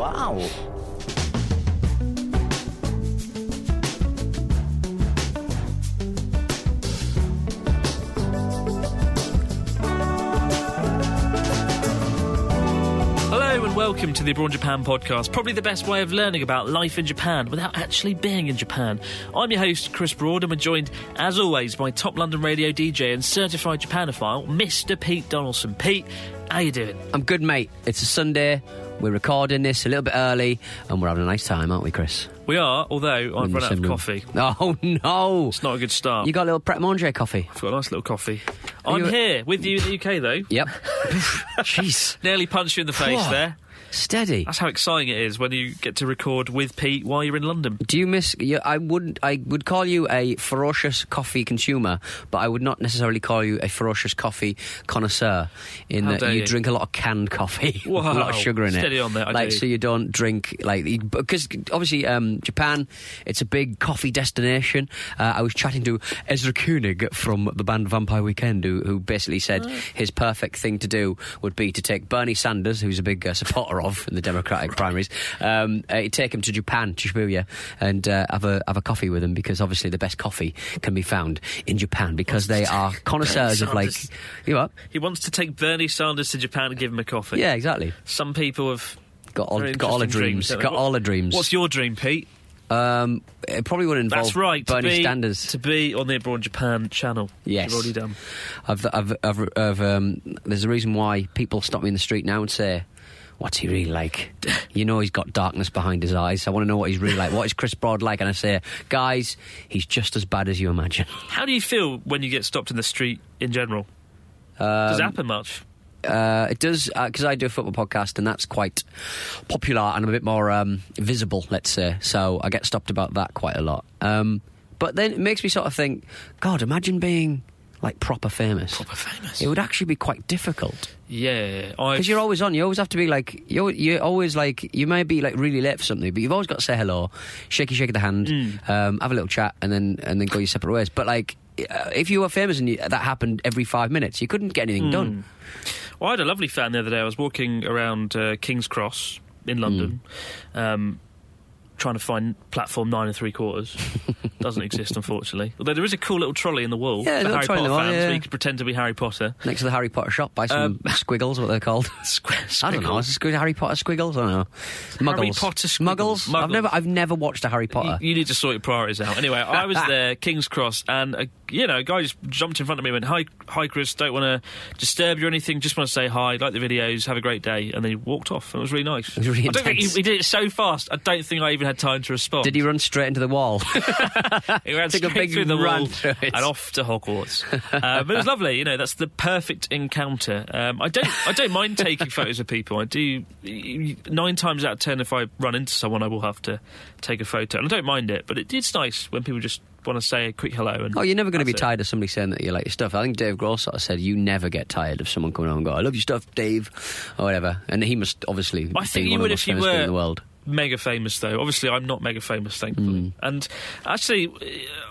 Wow. And welcome to the Abroad Japan podcast, probably the best way of learning about life in Japan without actually being in Japan. I'm your host, Chris Broad, and we're joined, as always, by top London radio DJ and certified Japanophile, Mr. Pete Donaldson. Pete, how you doing? I'm good, mate. It's a Sunday. We're recording this a little bit early, and we're having a nice time, aren't we, Chris? We are, although I've run out of coffee. Oh no! It's not a good start. You got a little Pret Manger coffee. I've got a nice little coffee. I'm you- here with you in the UK, though. Yep. Jeez. Nearly punched you in the face there. Steady. That's how exciting it is when you get to record with Pete while you're in London. Do you miss? You, I wouldn't. I would call you a ferocious coffee consumer, but I would not necessarily call you a ferocious coffee connoisseur. In How that dare you, you. drink a lot of canned coffee, with a lot of sugar in it. Steady on there, I like do. so you don't drink like because obviously um, Japan, it's a big coffee destination. Uh, I was chatting to Ezra Koenig from the band Vampire Weekend, who, who basically said his perfect thing to do would be to take Bernie Sanders, who's a big uh, supporter of in the Democratic primaries, um, uh, take him to Japan, to Shibuya, and uh, have a have a coffee with him because obviously the best coffee can be found in Japan because they are connoisseurs of like you know what? He wants to take Bernie Sanders to Japan and give him a coffee. Yeah, exactly. Some people have Got all got all the interesting dreams. Got all the dreams. What's your dream, Pete? Um, it probably would involve That's right. to Bernie be, Sanders. To be on the Abroad Japan channel. Yes. You've already done. I've, I've, I've, I've, um, there's a reason why people stop me in the street now and say, "What's he really like?" you know, he's got darkness behind his eyes. I want to know what he's really like. What is Chris Broad like? And I say, guys, he's just as bad as you imagine. How do you feel when you get stopped in the street in general? Does it happen much? Uh, it does because I do a football podcast and that's quite popular and I'm a bit more um, visible, let's say. So I get stopped about that quite a lot. Um, but then it makes me sort of think, God, imagine being like proper famous. Proper famous. It would actually be quite difficult Yeah. Because you're always on. You always have to be like you're. You're always like you may be like really late for something, but you've always got to say hello, shaky shake of the hand, um, have a little chat, and then and then go your separate ways. But like. If you were famous and you, that happened every five minutes, you couldn't get anything done. Well, I had a lovely fan the other day. I was walking around uh, King's Cross in London, um, trying to find platform nine and three quarters. Doesn't exist, unfortunately. Although there is a cool little trolley in the wall Yeah, for Harry Potter fans, yeah. where you can pretend to be Harry Potter. Next to the Harry Potter shop, buy some Um, squiggles, what they're called. Squ- I don't know. Is it Harry Potter squiggles? I don't know. Muggles. Harry Potter squiggles. Muggles. I've never, I've never watched a Harry Potter. You, you need to sort your priorities out. Anyway, I was there, King's Cross, and a, you know, a guy just jumped in front of me and went, "Hi, hi, Chris. Don't want to disturb you or anything. Just want to say hi. Like the videos. Have a great day." And then he walked off. And It was really nice. was really I don't think he, he did it so fast. I don't think I even had time to respond. Did he run straight into the wall? He ran Took a straight big through the run wall through and off to Hogwarts. uh, but it was lovely. You know, that's the perfect encounter. Um, I don't, I don't mind taking photos of people. I do. Nine times out of ten, if I run into someone, I will have to take a photo, and I don't mind it. But it, it's nice when people just want to say a quick hello. And oh, you're never going to be it. tired of somebody saying that you like your stuff. I think Dave Grohl sort of said you never get tired of someone coming on and go, "I love your stuff, Dave," or whatever. And he must obviously I be think one you of would the if most you famous people were in the world. mega famous, though. Obviously, I'm not mega famous, thankfully. Hmm. And actually,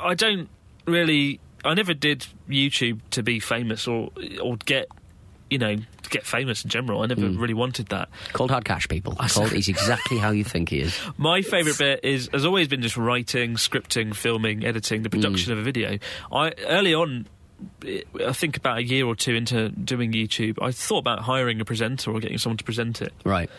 I don't really. I never did YouTube to be famous or or get, you know, get famous in general. I never hmm. really wanted that. Cold hard cash, people. Cold. He's exactly how you think he is. My favourite bit is has always been just writing, scripting, filming, editing, the hmm. production of a video. I early on I think about a year or two into doing YouTube, I thought about hiring a presenter or getting someone to present it. Right.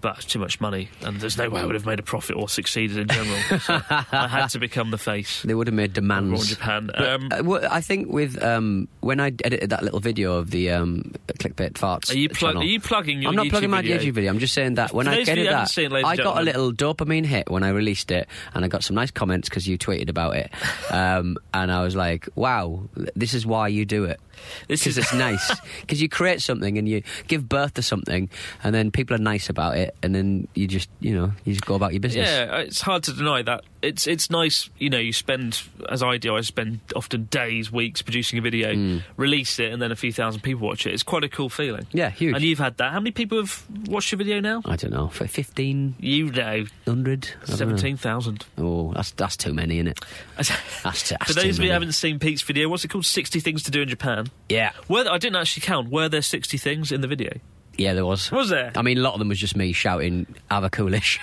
But it's too much money, and there's no way I would have made a profit or succeeded in general. so I had to become the face. They would have made demands. Japan. But, Um, uh, well, I think with um, when I edited that little video of the um, clickbait farts. Are you channel- are you plugging your I'm not YouTube plugging my video? YouTube video. I'm just saying that when I edited that, seen I got a little dopamine hit when I released it, and I got some nice comments because you tweeted about it, um, and I was like, "Wow, this is why you do it." This because is- it's nice. Because you create something and you give birth to something, and then people are nice about it, and then you just, you know, you just go about your business. Yeah, it's hard to deny that. It's it's nice, you know. You spend, as I do, I spend often days, weeks producing a video, Mm. release it, and then a few thousand people watch it. It's quite a cool feeling. Yeah, huge. And you've had that. How many people have watched your video now? I don't know, for fifteen You know, hundred, seventeen thousand. Oh, that's that's too many, isn't it? That's too, For those of you who haven't seen Pete's video, what's it called? Sixty things to do in Japan. Yeah, Were I didn't actually count. Were there sixty things in the video? yeah, there was. Was there? I mean, a lot of them was just me shouting, "Have a coolish."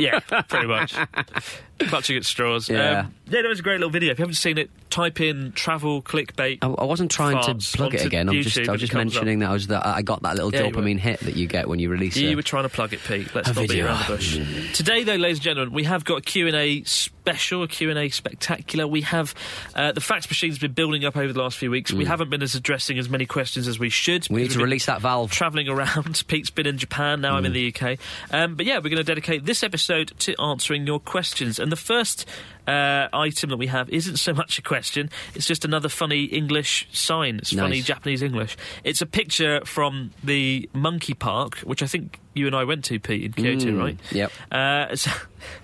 Yeah, pretty much. Clutching at straws. Yeah. Um, yeah, that was a great little video. If you haven't seen it, type in travel clickbait. I, I wasn't trying to plug it again. I'm just, I was just mentioning that I was that I got that little Yeah, dopamine hit that you get when you release it. You were trying to plug it, Pete. Let's not video. around the bush. Today, though, ladies and gentlemen, we have got a Q&A special, a Q&A spectacular. We have... Uh, the fax machine's been building up over the last few weeks. We haven't been as addressing as many questions as we should. Mm. We need to release that valve. Travelling around. Pete's been in Japan, now I'm Mm. in the UK. Um, but yeah, we're going to dedicate this episode to answering your questions. And the first uh, item that we have isn't so much a question, it's just another funny English sign. It's funny Japanese English. It's a picture from the monkey park, which I think you and I went to, Pete, in Kyoto, Mm, right? yep. Uh, it's a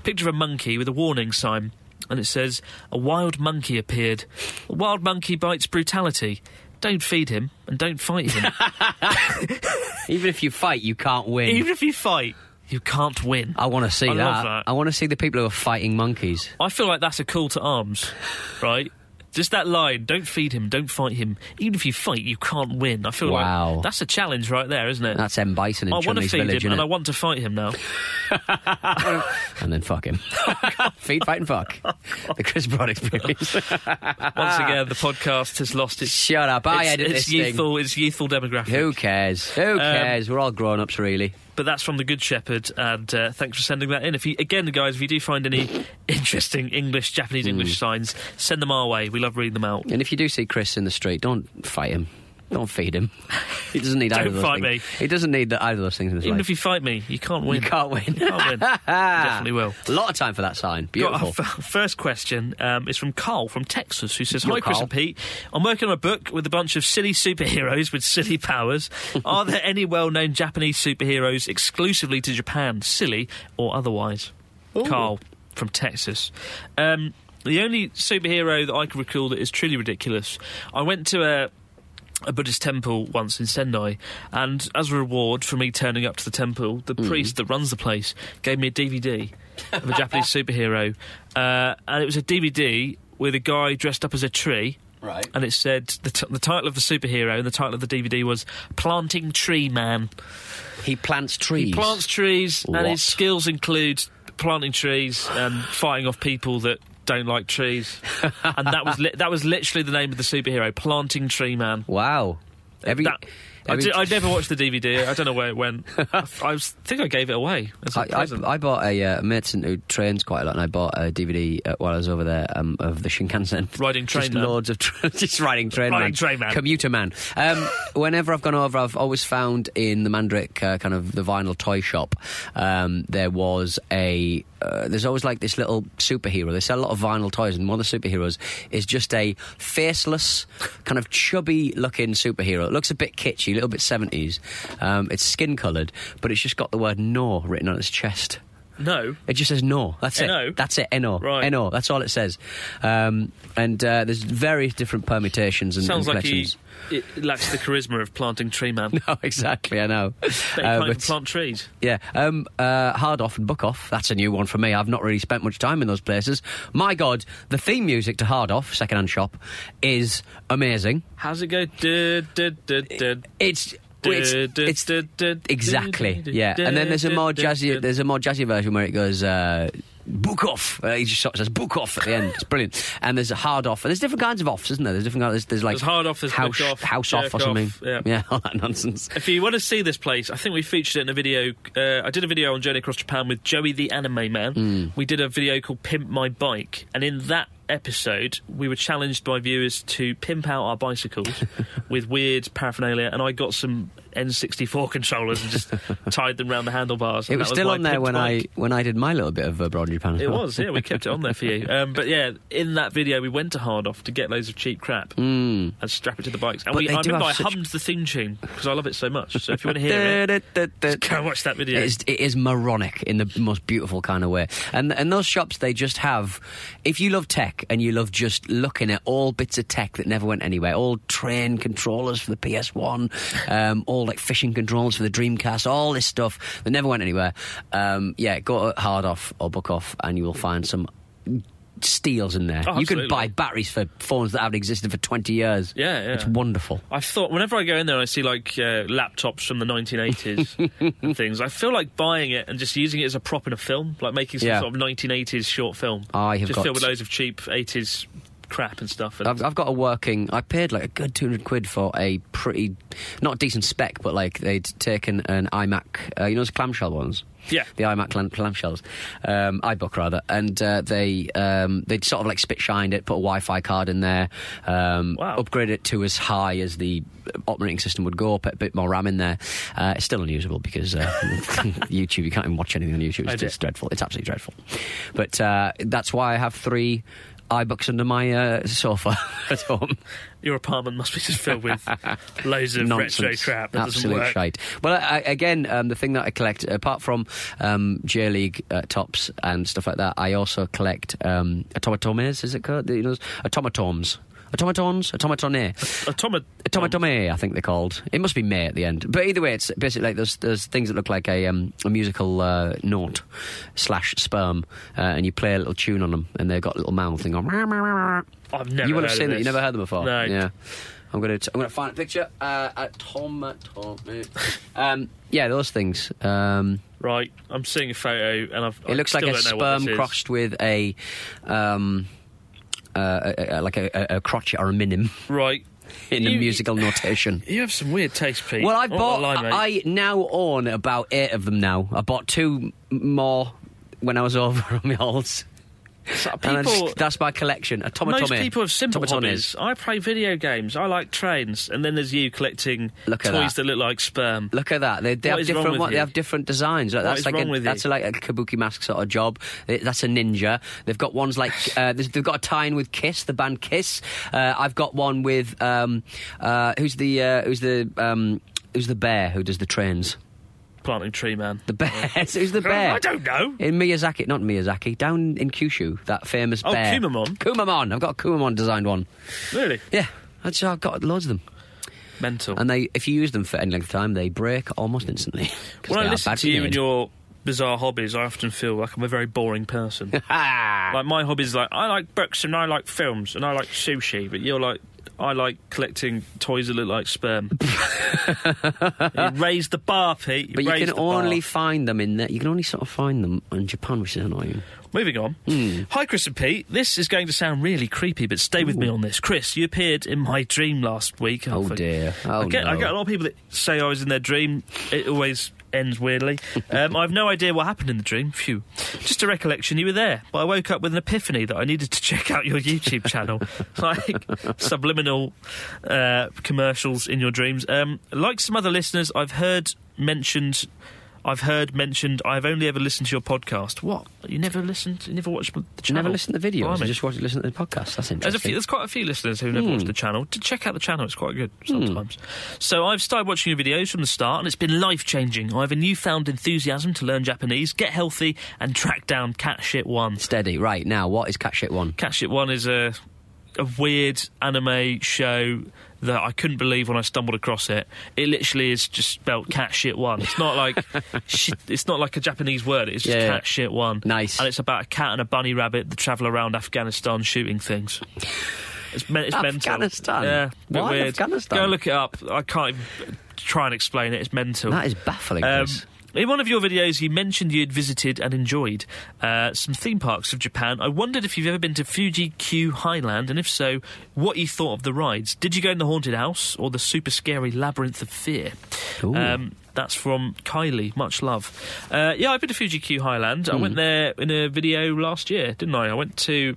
picture of a monkey with a warning sign. And it says, A wild monkey appeared. A wild monkey bites brutality. Don't feed him and don't fight him. Even if you fight, you can't win. Even if you fight, you can't win. I want to see I that. that. I want to see the people who are fighting monkeys. I feel like that's a call to arms, right? Just that line, don't feed him, don't fight him. Even if you fight, you can't win. I feel Wow. like that's a challenge right there, isn't it? That's M Bison in I want to feed Village, him and? I want to fight him now. and then fuck him. Feed, fight, and fuck. The Chris Broad experience. Once again, the podcast has lost its Shut up! I its, edit its this thing. youthful, its youthful demographic. Who cares? Who um, cares? We're all grown ups, really. But that's from the Good Shepherd, and uh, thanks for sending that in. If you again, guys, if you do find any interesting English, Japanese. English signs, send them our way. We love reading them out. And if you do see Chris in the street, don't fight him. Don't feed him. He doesn't need either Don't of those fight me. He doesn't need the, either of those things in his Even life. if you fight me, you can't win. You can't win. You can't win. Definitely will. A lot of time for that sign. Got our Beautiful. f- first question um, is from Carl from Texas, who says, "Hi, Chris Carl. and Pete. I'm working on a book with a bunch of silly superheroes with silly powers. Are there any well-known Japanese superheroes exclusively to Japan, silly or otherwise?" Carl from Texas. Um, the only superhero that I can recall that is truly ridiculous. I went to a a Buddhist temple once in Sendai, and as a reward for me turning up to the temple, the Mm. priest that runs the place gave me a DVD of a Japanese superhero, uh, and it was a DVD with a guy dressed up as a tree. Right. And it said the, t- the title of the superhero and the title of the DVD was Planting Tree Man. He plants trees. He plants trees, and his skills include planting trees and fighting off people that don't like trees. and that was li- that was literally the name of the superhero, Planting Tree Man. Wow. Every, That- I, did, I never watched the DVD. I don't know where it went. I, I was, think I gave it away I, I. I bought a uh, Merton who trains quite a lot, and I bought a DVD uh, while I was over there um, of the Shinkansen. Riding train just man. loads of tra- just riding train Riding man, train man. commuter man. Um, whenever I've gone over, I've always found in the Mandarake uh, kind of the vinyl toy shop, um, there was a. Uh, there's always like this little superhero. They sell a lot of vinyl toys, and one of the superheroes is just a faceless, kind of chubby-looking superhero. It looks a bit kitschy, a little bit 70s. Um, it's skin-coloured, but it's just got the word "no" written on its chest. No. It just says no. That's N-O? it. That's it. No. Right. No. That's all it says. Um, and uh, there's various different permutations and, Sounds and like he it lacks the charisma of Planting Tree Man. No, exactly. I know. Uh, but- plant trees. yeah. Um, uh, hard off and book off. That's a new one for me. I've not really spent much time in those places. My God, the theme music to Hard Off Secondhand Shop is amazing. How's it go? Du- du- du- It's. It's, du- it's du- du- exactly yeah, and then there's a more jazzy there's a more jazzy version where it goes uh, book off. Uh, he just sort of says book off at the end. It's brilliant. And there's a hard off. And there's different kinds of offs, isn't there? There's different kinds. There's, there's like There's hard off, there's house, off, house off or something. off, yeah. all that nonsense. If you want to see this place, I think we featured it in a video. Uh, I did a video on Journey Across Japan with Joey the Anime Man. Hmm. We did a video called Pimp My Bike, and in that episode, we were challenged by viewers to pimp out our bicycles with weird paraphernalia, and I got some N64 controllers and just tied them around the handlebars. It was that still on there when I when I did my little bit of uh, Broad Japan. As It was, yeah. We kept it on there for you. Um, but yeah, in that video, we went to Hard Off to get loads of cheap crap and strap it to the bikes. And. We, I remember I hummed the theme tune because I love it so much. So if you want to hear it, go watch that video. It is, it is moronic in the most beautiful kind of way. And and those shops, they just have. If you love tech and you love just looking at all bits of tech that never went anywhere, all train controllers for the PS1, um, all like fishing controls for the Dreamcast, all this stuff that never went anywhere. Um, yeah, go to Hard Off or Book Off, and you will find some. Steals in there. Oh, you can buy batteries for phones that haven't existed for 20 years. Yeah, yeah. It's wonderful. I thought whenever I go in there and I see like uh, laptops from the 1980s and things, I feel like buying it and just using it as a prop in a film, like making some Yeah. sort of 1980s short film. I have just got- filled with loads of cheap 80s crap and stuff. And I've, I've got a working. I paid like a good two hundred quid for a pretty, not decent spec, but like they'd taken an iMac. Uh, you know those clamshell ones. Yeah. the iMac clam- clamshells, um, iBook rather, and uh, they um, they'd sort of like spit shined it, put a Wi-Fi card in there, um, Wow. upgrade it to as high as the operating system would go, put a bit more RAM in there. Uh, it's still unusable because uh, YouTube, you can't even watch anything on YouTube. It's just dreadful. It's absolutely dreadful. But uh, that's why I have three iBooks under my uh, sofa at home. your apartment must be just filled with loads of Nonsense. retro crap that Absolute work. shite. Well, I, I- again, um, the thing that I collect, apart from um, J League uh, tops and stuff like that, I also collect um, automatomes. Is it called? You know, automatomes. Automatons? Automatone. Automa- Automatome, I think they're called. It must be May at the end. But either way, it's basically like there's, there's things that look like a, um, a musical uh, note slash sperm, uh, and you play a little tune on them, and they've got a little mouth thing on. I've never you would have seen it. You never heard them before. No. Yeah. I'm gonna t- I'm gonna find a picture. Uh, at Tomatome. um, yeah, those things. Um, Right, I'm seeing a photo and I've. it looks I like a don't know what sperm crossed with a. Um, uh, like a, a, a crotchet or a minim Right. in You- the musical notation. You have some weird taste, Pete. Well, I not bought. lie. I now own about eight of them. Now I bought two more when I was over on my halls. So people, just- that's my collection. A Tomatome. most people have simple hobbies. I play video games. I like trains, and then there's you collecting Look at toys that. that. look like sperm. Look at that. They, they What have is wrong different. with What, they have different designs. Like, that's is like wrong a, that's like a kabuki mask sort of job. That's a ninja. They've got ones like uh, they've got a tie-in with Kiss, the band Kiss. Uh, I've got one with um, uh, who's the uh, who's the um, who's the bear who does the trains. Planting tree man. The bear. who's the bear? I don't know. In Miyazaki, not Miyazaki, down in Kyushu, that famous Oh, bear. Kumamon? Kumamon. I've got a Kumamon designed one. Really Yeah, that's, I've got loads of them. mental. And they, if you use them for any length of time, they break almost instantly. when I listen to you and your bizarre hobbies, I often feel like I'm a very boring person. like my hobbies, like I like books and I like films and I like sushi, but you're like. I like collecting toys that look like sperm. you raised the bar, Pete. But you can the bar. only find them in there. You can only sort of find them in Japan, which is annoying. Moving on. Hmm. Hi, Chris and Pete. This is going to sound really creepy, but stay with me on this. Chris, you appeared in my dream last week. Oh, for- dear. Oh, I, get, I get a lot of people that say I was in their dream. It always ends weirdly. um, I have no idea what happened in the dream. Phew. Just a recollection you were there. But I woke up with an epiphany that I needed to check out your YouTube channel. like subliminal uh, commercials in your dreams. Um, like some other listeners, I've heard mentioned. I've heard mentioned. I've only ever listened to your podcast. What? You never listened? You never watched the channel? never listen to the videos? I just watch, listen to the podcast. That's There's, a interesting. few, there's quite a few listeners who never Hmm. watched the channel. To check out the channel, it's quite good sometimes. So I've started watching your videos from the start, and it's been life changing. I have a newfound enthusiasm to learn Japanese, get healthy, and track down Cat Shit One. Steady. Right, now, what is Cat Shit 1? Cat Shit One is a a weird anime show that I couldn't believe when I stumbled across it. It literally is just spelled cat shit one. It's not like shit, it's not like a Japanese word. It's just Yeah, yeah. cat shit one. Nice. And it's about a cat and a bunny rabbit that travel around Afghanistan shooting things. It's, me- it's mental. Afghanistan? Yeah, bit Why weird. Afghanistan? Go look it up. I can't even try and explain it. It's mental. That is baffling. Um. In one of your videos, you mentioned you had visited and enjoyed uh, some theme parks of Japan. I wondered if you've ever been to Fuji Q Highland, and if so, what you thought of the rides. Did you go in the haunted house or the super scary labyrinth of fear? Um, that's from Kylie. Much love. Uh, yeah, I've been to Fuji Q Highland. I went there in a video last year, didn't I? I went to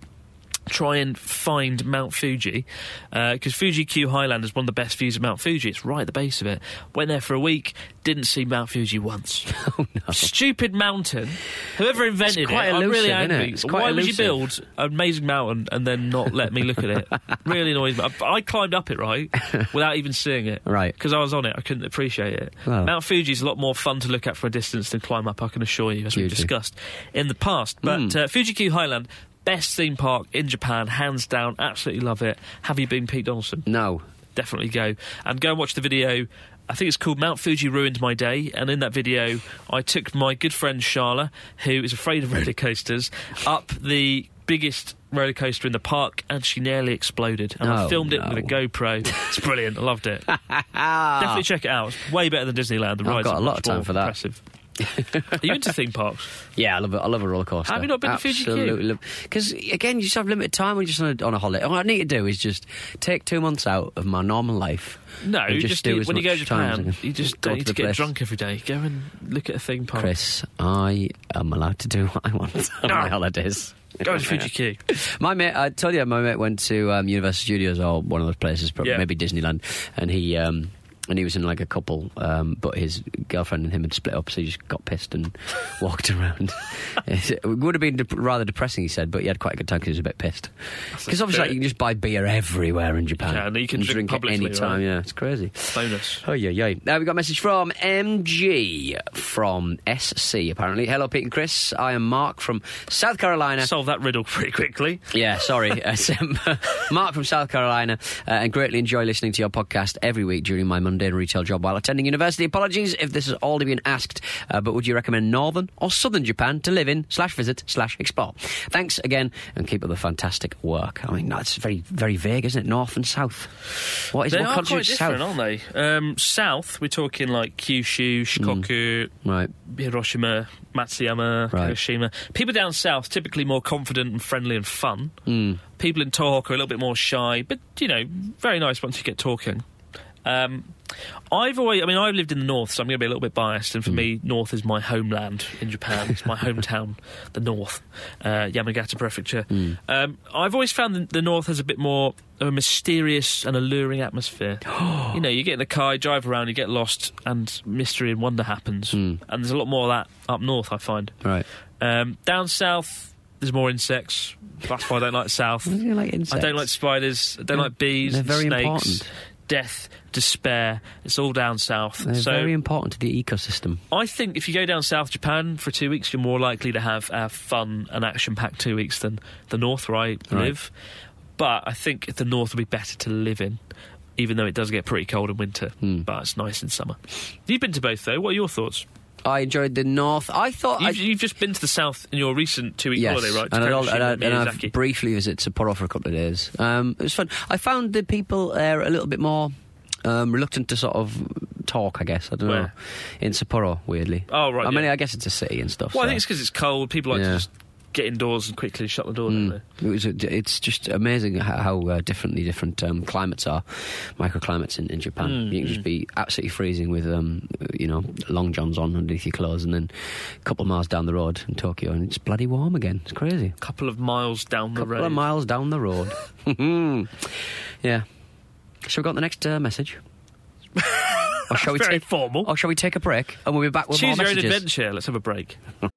try and find Mount Fuji because Fuji Q Highland is one of the best views of Mount Fuji. It's right at the base of it. Went there for a week, didn't see Mount Fuji once. Oh, no. Stupid mountain. Whoever invented quite it, I'm really elusive, angry. it? It's Why would you build an amazing mountain and then not let me look at it? really annoys me. I, I climbed up it right without even seeing it. Right. Because I was on it, I couldn't appreciate it. Well. Mount is a lot more fun to look at from a distance than climb up. I can assure you, as we've discussed in the past. But Hmm. uh, Fuji Q Highland. Best theme park in Japan, hands down. Absolutely love it. Have you been, Pete Donaldson? No. definitely go and go and watch the video. I think it's called Mount Fuji Ruined My Day, and in that video, I took my good friend Sharla, who is afraid of roller coasters, up the biggest roller coaster in the park, and she nearly exploded. And I Oh, filmed it no. with a GoPro. It's brilliant. I loved it. Definitely check it out. It's way better than Disneyland. The I've rides got are a lot of time for that. Impressive. Are you into theme parks? Yeah, I love it. I love a roller coaster. Have you not been to Fuji Q? Because again, you just have limited time when you're just on a, on a holiday. All I need to do is just take two months out of my normal life. No, you just, just do need- when you go to much time as I Japan, you just go don't need to the get place. drunk every day. Go and look at a theme park. Chris, I am allowed to do what I want on No. my holidays. Go to Fuji Q. My mate, I told you, my mate went to um, Universal Studios or one of those places, probably Yeah. maybe Disneyland, and he um, and he was in like a couple, um, but his girlfriend and him had split up, so he just got pissed and walked around. it would have been de- rather depressing, he said, but he had quite a good time because he was a bit pissed. Because obviously, like, you can just buy beer everywhere in Japan. You can, you can and drink drink, it any time. right? Yeah, it's crazy. Bonus. Oh yeah, yeah. Now we got a message from MG from SC. Apparently, hello Pete and Chris. I am Mark from South Carolina. Solve that riddle pretty quickly. Yeah, sorry. Mark from South Carolina, uh, and greatly enjoy listening to your podcast every week during my mundane retail job while attending university. Apologies if this has already been asked, uh, but would you recommend northern or southern Japan to live in, slash visit, slash explore? Thanks again, and keep up the fantastic work. I mean, that's very, very vague, isn't it? North and south. What is They what are quite different, south? aren't they? Um, south, we're talking like Kyushu, Shikoku, Right. Hiroshima, Matsuyama, Right. Hiroshima. People down south typically more confident and friendly and fun. Mm. People in Tohoku are a little bit more shy, but you know, very nice once you get talking. Um, I've always, I mean, I've lived in the north, so I'm going to be a little bit biased. And for me, north is my homeland in Japan. it's my hometown, the north, uh, Yamagata Prefecture. Um, I've always found the, the north has a bit more of a mysterious and alluring atmosphere. you know, you get in the car, you drive around, you get lost, and mystery and wonder happens. And there's a lot more of that up north, I find. Right. Um, down south, there's more insects. That's why I don't like the south. What do you like I don't like spiders. I don't They're- like bees. they're very snakes, important. Death, despair. It's all down south. They're so very important to the ecosystem. I think if you go down South Japan for two weeks, you're more likely to have a fun and action-packed two weeks than the North, where I Right. live. But I think the North would be better to live in, even though it does get pretty cold in winter. Hmm. But it's nice in summer. You've been to both, though. What are your thoughts? I enjoyed the north. I thought You've, you've just been to the South in your recent two-week yes, holiday, right? And, Kagoshima and, I, and I've briefly visited Sapporo for a couple of days. Um, it was fun. I found the people there a little bit more um, reluctant to sort of talk. I guess I don't know. In Sapporo, weirdly. Oh, right, I mean. I guess it's a city and stuff. Well, I think it's because it's cold. People like Yeah. to just get indoors and quickly shut the door, don't Mm. they? It was. A, it's just amazing how, how uh, differently different um, climates are, microclimates in, in Japan. Mm, you can just be absolutely freezing with, um, you know, long johns on underneath your clothes, and then a couple of miles down the road in Tokyo, and it's bloody warm again. It's crazy. A couple of miles down the couple road. Couple of miles down the road. yeah. Shall we go on the next uh, message? or shall we Very take? formal. Or shall we take a break and we'll be back with Choose more your own messages? adventure. Let's have a break.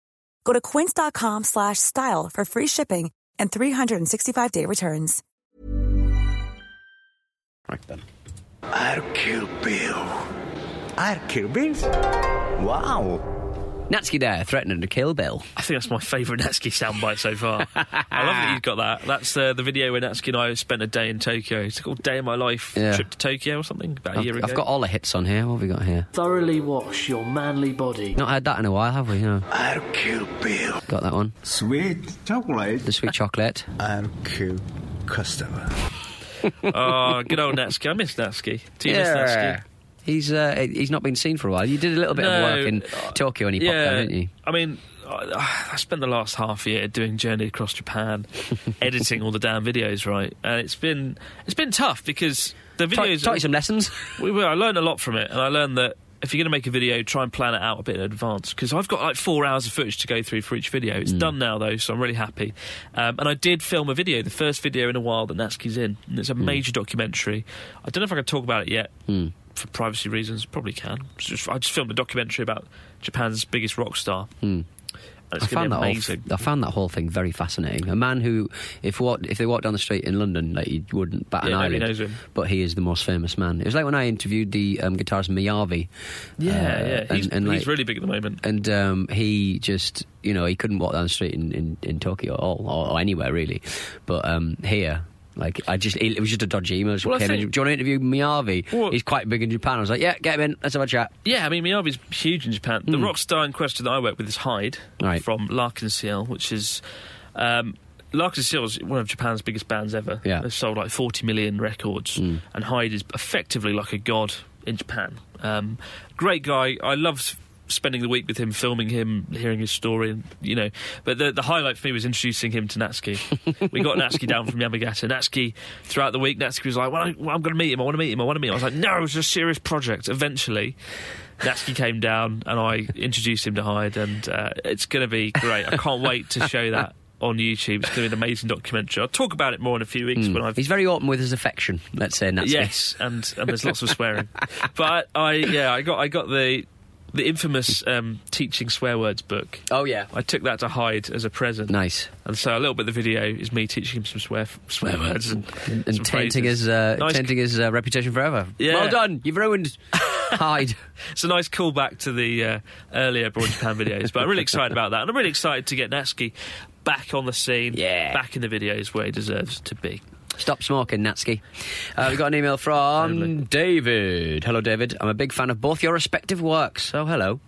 Go to quince.com slash style for free shipping and 365-day returns. Right then. I'll kill Bill. I'll kill Bill? Wow. Natsuki there threatening to kill Bill. I think that's my favourite Natsuki soundbite so far. I love that you've got that. That's uh, the video where Natsuki and I spent a day in Tokyo. It's called Day of My Life Yeah. Trip to Tokyo or something about a I've, year ago. I've got all the hits on here. What have we got here? Thoroughly wash your manly body. Not had that in a while, have we? No. I'll kill Bill. Got that one. Sweet chocolate. The sweet chocolate. I'll kill customer. oh, good old Natsuki. I miss Natsuki. Do you miss Natsuki? He's uh, he's not been seen for a while. You did a little bit of work in uh, Tokyo when he popped down, didn't you? I mean, I, I spent the last half year doing Journey Across Japan, editing all the damn videos, right? And it's been it's been tough because the videos. taught you some lessons. we, we- I learned a lot from it, and I learned that if you're going to make a video, try and plan it out a bit in advance. Because I've got like four hours of footage to go through for each video. Mm. It's done now, though, so I'm really happy. Um, and I did film a video, the first video in a while that Natsuki's in. And it's a Mm. major documentary. I don't know if I can talk about it yet. For privacy reasons, probably can. Just- I just filmed a documentary about Japan's biggest rock star. Hmm. I found that whole. I found that whole thing very fascinating. A man who, if walked, if they walked down the street in London, like you wouldn't bat an Yeah, eyelid. knows him. But he is the most famous man. It was like when I interviewed the um, guitarist Miyavi. yeah, uh, yeah. He's, and, and he's really big at the moment. and um, he just you know he couldn't walk down the street in, in, in Tokyo at all or, or anywhere really but um, here like I just it, was just a dodgy email just Well, came in, do you want to interview Miyavi Well- he's quite big in Japan I was like yeah get him in let's have a chat Yeah, I mean, Miyavi's huge in Japan. The rock star in question that I work with is Hyde Hmm. Right. from L'Arc-en-Ciel, which is. Um, L'Arc-en-Ciel is one of Japan's biggest bands ever. Yeah. Hmm. They've sold like 40 million records, and Hyde is effectively like a god in Japan. Um, great guy. I loved spending the week with him, filming him, hearing his story, and you know. But the the highlight for me was introducing him to Natsuki. we got Natsuki down from Yamagata. Natsuki throughout the week, Natsuki was like, "Well, I, well, I'm going to meet him. I want to meet him. I want to meet him." I was like, "No, it was a serious project." Eventually. Natsuki came down and I introduced him to Hyde, and uh, it's going to be great. I can't wait to show that on YouTube. It's going to be an amazing documentary. I'll talk about it more in a few weeks when I've he's very open with his affection let's say Natsuki. Yes, and, and there's lots of swearing. But I, I yeah, I got I got the the infamous um, teaching swear words book. oh yeah I took that to Hyde as a present. nice And so a little bit of the video is me teaching him some swear swear words and, and some tainting his uh, Nice- tainting his uh, reputation forever Yeah. well done you've ruined Hyde It's a nice callback to the uh, earlier Broad Japan videos, but I'm really excited about that, and I'm really excited to get Natsuki back on the scene, Yeah. back in the videos where he deserves to be. Stop smoking, Natsuki. Uh, we got an email from David. Hello, David. I'm a big fan of both your respective works. So, hello.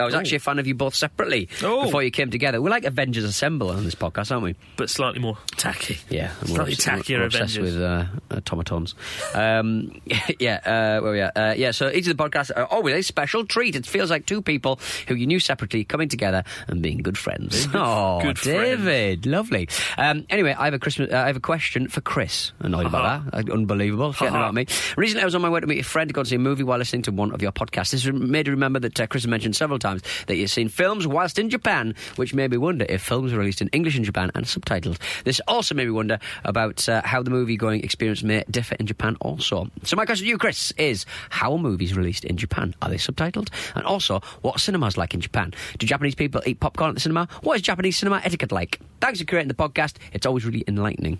I was actually a fan of you both separately Oh. before you came together. We're like Avengers Assemble on this podcast, aren't we? but slightly more tacky. Yeah, slightly obs- tackier we're obsessed Avengers. with uh, automatons. Um, yeah, uh, where we are. Uh, yeah, so each of the podcasts are always a special treat. It feels like two people who you knew separately coming together and being good friends. Oh, good David, lovely. Um, anyway, I have a Christmas. Uh, I have a question for Chris. Annoyed about that. Uh, Unbelievable. Forgetting Uh-huh. about me. Recently, I was on my way to meet a friend to go and see a movie while listening to one of your podcasts. This made me remember that uh, Chris mentioned several times that you've seen films whilst in Japan, which made me wonder if films are released in English in Japan and subtitled. This also made me wonder about uh, how the movie going experience may differ in Japan also. So my question to you, Chris, is how are movies released in Japan? Are they subtitled? And also, what cinemas like in Japan? Do Japanese people eat popcorn at the cinema? What is Japanese cinema etiquette like? Thanks for creating the podcast. It's always really enlightening.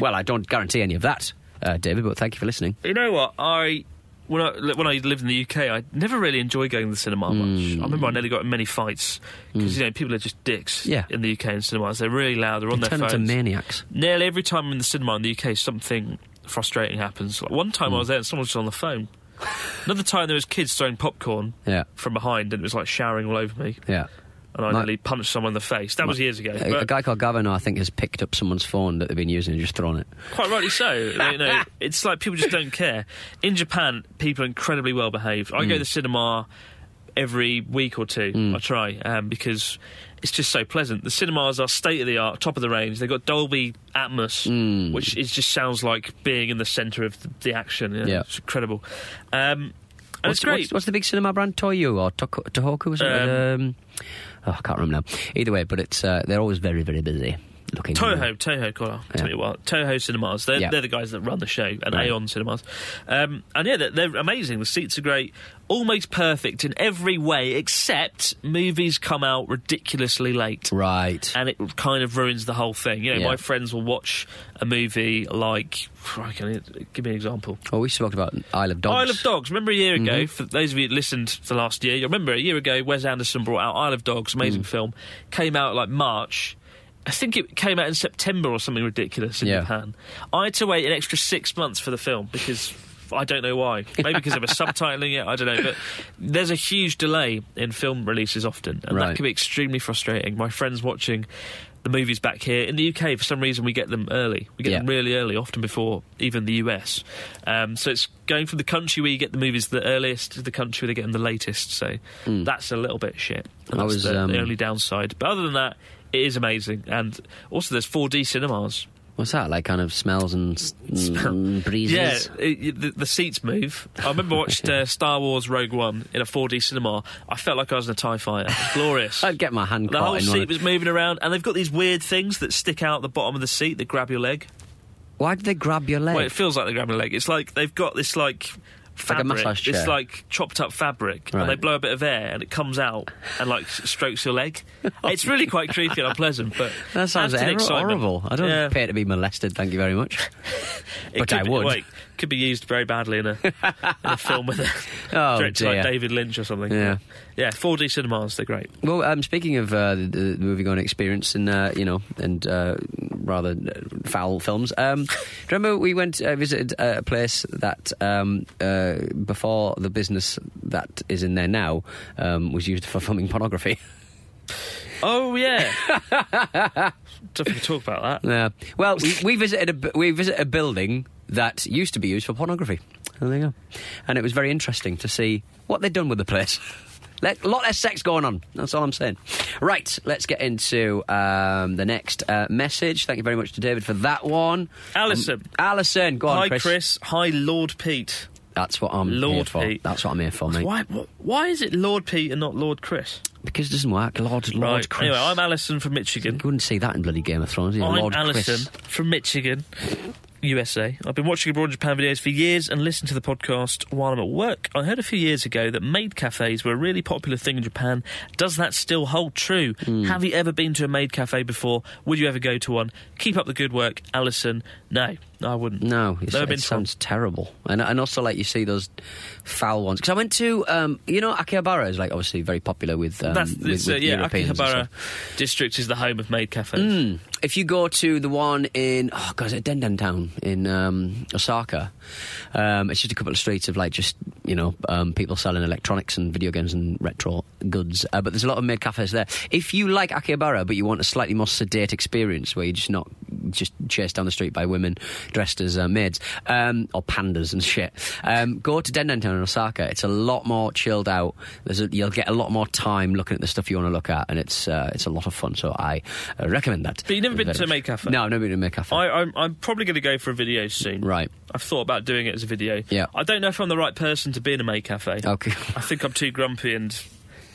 Well, I don't guarantee any of that, uh, David, but thank you for listening. You know what? I when I when I lived in the UK, I never really enjoyed going to the cinema much. Mm. I remember I nearly got in many fights because mm. you know people are just dicks Yeah. in the UK in cinemas. They're really loud. They're on They their turn phones. into maniacs. Nearly every time I'm in the cinema in the UK, something frustrating happens. Like one time I mm. was there and someone was just on the phone. Another time there was kids throwing popcorn Yeah. from behind and it was like showering all over me. Yeah. And I nearly punched someone in the face. That was years ago. A, a guy called Gavin, I think, has picked up someone's phone that they've been using and just thrown it. quite rightly so. you know, it's like people just don't care. In Japan, people are incredibly well behaved. I go to the cinema every week or two. I try um, because it's just so pleasant. The cinemas are state of the art, top of the range. They've got Dolby Atmos, which is just sounds like being in the centre of the, the action. know, Yeah. it's incredible. Um, What's, it's great. What's, what's the big cinema brand? Toyo or Tohoku? Was it? Um, oh, I can't remember now. Either way, but it's uh, they're always very, very busy. Looking Toho, Toho, Connor. Yeah. Tell you what, Toho Cinemas. They're, Yeah. they're the guys that run the show, and Right. Aeon Cinemas. Um, and yeah, they're, they're amazing. The seats are great, almost perfect in every way, except movies come out ridiculously late. Right. And it kind of ruins the whole thing. You know, Yeah. my friends will watch a movie like. Give me an example. Oh, we spoke about Isle of Dogs. Isle of Dogs. Remember a year ago, Mm-hmm. for those of you that listened to the last year, you remember a year ago, Wes Anderson brought out Isle of Dogs, amazing Mm. film, came out like March. I think it came out in September or something ridiculous in Yeah. Japan. I had to wait an extra six months for the film because I don't know why. Maybe because they were subtitling it, I don't know. But there's a huge delay in film releases often, and Right. that can be extremely frustrating. My friends watching the movies back here in the UK, for some reason, we get them early. We get Yeah. them really early, often before even the US. Um, so it's going from the country where you get the movies the earliest to the country where they get them the latest. So that's a little bit shit. And. I that's was, the, um, the only downside. But other than that, it is amazing. And also, there's 4D cinemas. What's that? Like kind of smells and s- mm, breezes? Yeah, it, the, the seats move. I remember I watched uh, Star Wars Rogue One in a 4D cinema. I felt like I was in a TIE fighter. Glorious. I'd get my hand the whole seat was moving around, and they've got these weird things that stick out the bottom of the seat that grab your leg. Why did they grab your leg? Well, it feels like they're grabbing a leg. It's like they've got this like like a fabric. massage It's like chopped up fabric, Right. and they blow a bit of air, and it comes out and like strokes your leg. it's really quite creepy and unpleasant, but that sounds adds to the hor- excitement. horrible. I don't Yeah. pay to be molested, thank you very much. But I be, would. Wait, could be used very badly in a, in a film with a Oh, director dear. like David Lynch or something. Yeah. yeah. 4D cinemas, they're great. Well, um, speaking of uh, the, the movie going experience and uh, you know and uh, rather uh, foul films, um, do you remember we went uh, visited a place that um, uh, before the business that is in there now um, was used for filming pornography. Oh yeah. Don't talk about that. Yeah. Well, we, we visited a we visited a building that used to be used for pornography. And there you go. And it was very interesting to see what they'd done with the place. Let, a lot less sex going on. That's all I'm saying. Right, let's get into um, the next uh, message. Thank you very much to David for that one. Alison. Um, Alison, go on, Hi Chris. Chris. Hi Lord Pete. That's what I'm here Lord for. Pete. That's what I'm here for, mate. Why? wh- Why is it Lord Pete and not Lord Chris? Because it doesn't work. Lord, Lord right. Chris. Anyway, I'm Alison from Michigan. You wouldn't see that in bloody Game of Thrones. You know, I'm Lord Alison Chris. from Michigan, USA. I've been watching Abroad Japan videos for years and listened to the podcast while I'm at work. I heard a few years ago that maid cafes were a really popular thing in Japan. Does that still hold true? Hmm. Have you ever been to a maid cafe before? Would you ever go to one? Keep up the good work, Alison. No. I wouldn't. No, it sounds terrible, and and also like you see those foul ones. Because I went to, um, you know, Akihabara is like obviously very popular with, um, That's with, with uh, yeah. Akihabara district is the home of maid cafes. Mm. If you go to the one in oh god, is it Denden Town in um, Osaka? Um, it's just a couple of streets of like just you know um, people selling electronics and video games and retro goods. Uh, but there's a lot of maid cafes there. If you like Akihabara, but you want a slightly more sedate experience where you're just not just chased down the street by women dressed as uh, maids um, or pandas and shit, um, go to Denden Town in Osaka. It's a lot more chilled out. There's a, you'll get a lot more time looking at the stuff you want to look at, and it's uh, it's a lot of fun. So I uh, recommend that. But you've never been to a maid cafe? No, I've never been to a maid cafe. I, I'm, I'm probably going to go for a video soon. Right. I've thought about doing it as a video. Yeah. I don't know if I'm the right person to be in a May cafe. Okay. I think I'm too grumpy and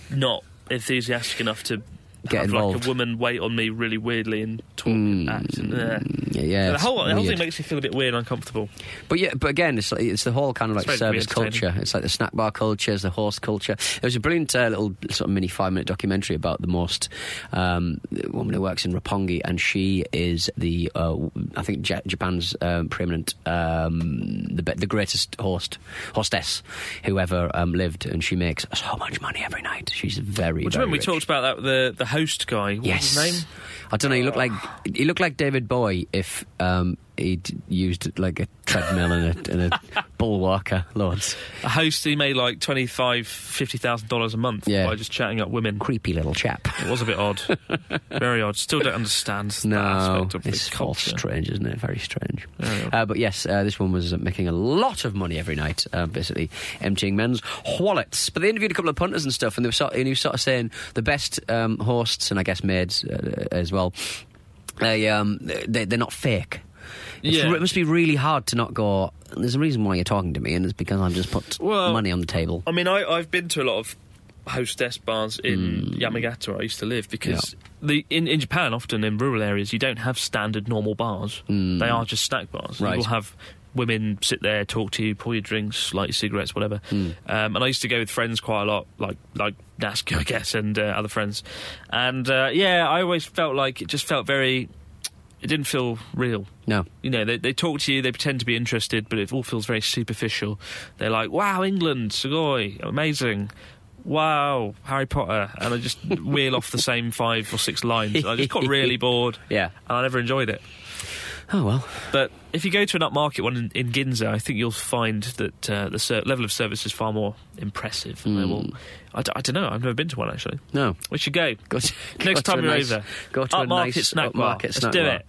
not enthusiastic enough to Get have like a woman wait on me really weirdly and talk and act. And, uh, Yeah, yeah, the whole, the whole thing makes me feel a bit weird and uncomfortable. But yeah, but again, it's like, it's the whole kind of like service culture. It's like the snack bar culture, it's the horse culture. There was a brilliant uh, little sort of mini five minute documentary about the most um, woman who works in Roppongi, and she is the uh, I think Ja- Japan's um, preeminent um, the be- the greatest host hostess who ever um, lived, and she makes so much money every night. She's very. Well, do you very remember we talked about that the the host guy? What Yes. was his name? I don't know. He looked like he looked like David Bowie if um, he'd used like a treadmill and a, and a Bullworker. Loads A host he made like twenty five, fifty thousand dollars a month Yeah. by just chatting up women. creepy little chap. It was a bit odd, very odd. Still don't understand that No, aspect of it's strange, isn't it? Very strange. Uh, but yes, uh, this one was making a lot of money every night, uh, basically emptying men's wallets. But they interviewed a couple of punters and stuff, and they were sort, and he was sort of saying the best um, hosts and I guess maids uh, as well. They um, they, they're not fake. Yeah. it must be really hard to not go. There's a reason why you're talking to me, and it's because I've just put Well, money on the table. I mean, I, I've been to a lot of hostess bars in Yamagata, where I used to live, because the in, in Japan, often in rural areas, you don't have standard normal bars. They are just snack bars. Right. You will have women sit there, talk to you, pour your drinks, light your cigarettes, whatever. Um, and I used to go with friends quite a lot, like like Nask, I guess, and uh, other friends. And uh, yeah, I always felt like it just felt very. It didn't feel real. No. You know, they, they talk to you, they pretend to be interested, but it all feels very superficial. They're like, wow, England, Sugoi, amazing. Wow, Harry Potter. And I just wheel off the same five or six lines. I just got really bored. Yeah. And I never enjoyed it. Oh well. But if you go to an upmarket one in, in Ginza, I think you'll find that uh, the ser- level of service is far more impressive. They will, I, d- I don't know, I've never been to one actually. No. We should go. Go to, Next go time a you're nice- over. Go to a Upmarket nice snack bar. upmarket Let's snack do it.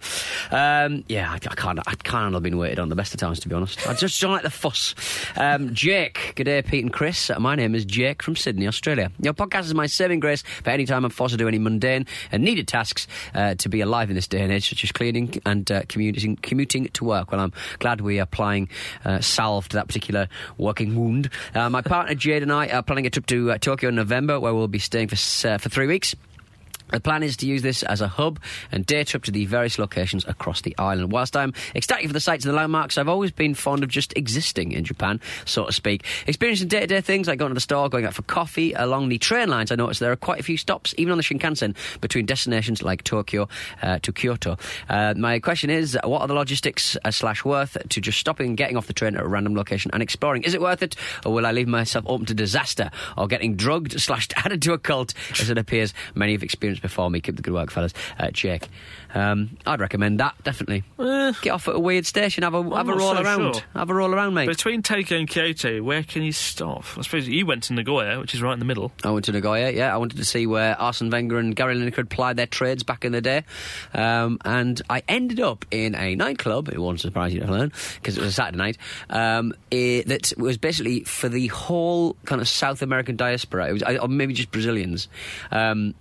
Um, yeah, I, I can't. I can't handle been waited on the best of times, to be honest. I just don't like the fuss. Um, Jake, good day, Pete and Chris. Uh, My name is Jake from Sydney, Australia. Your podcast is my saving grace for any time I'm forced to do any mundane and needed tasks uh, to be alive in this day and age, such as cleaning and uh, commuting, commuting to work. Well, I'm glad we are applying uh, salve to that particular working wound. Uh, my partner Jade and I are planning a trip to uh, Tokyo in November, where we'll be staying for uh, for three weeks. The plan is to use this as a hub and day trip to the various locations across the island. Whilst I'm ecstatic for the sights and the landmarks, I've always been fond of just existing in Japan, so to speak. Experiencing day to day things like going to the store, going out for coffee. Along the train lines, I noticed there are quite a few stops, even on the Shinkansen, between destinations like Tokyo uh, to Kyoto. Uh, my question is what are the logistics uh, slash worth to just stopping and getting off the train at a random location and exploring? Is it worth it, or will I leave myself open to disaster or getting drugged slash added to a cult as it appears many have experienced before me? Keep the good work, fellas. Uh, Jake. Um, I'd recommend that, definitely. Get off at a weird station, have a, have a roll so around. sure. Have a roll around, mate. Between Tokyo and Kyoto, where can you stop? I suppose you went to Nagoya, which is right in the middle. I went to Nagoya, yeah. I wanted to see where Arsene Wenger and Gary Lineker had plied their trades back in the day. Um, and I ended up in a nightclub, it won't surprise you to learn, because it was a Saturday night, um, eh, that was basically for the whole kind of South American diaspora, it was, or maybe just Brazilians. Um,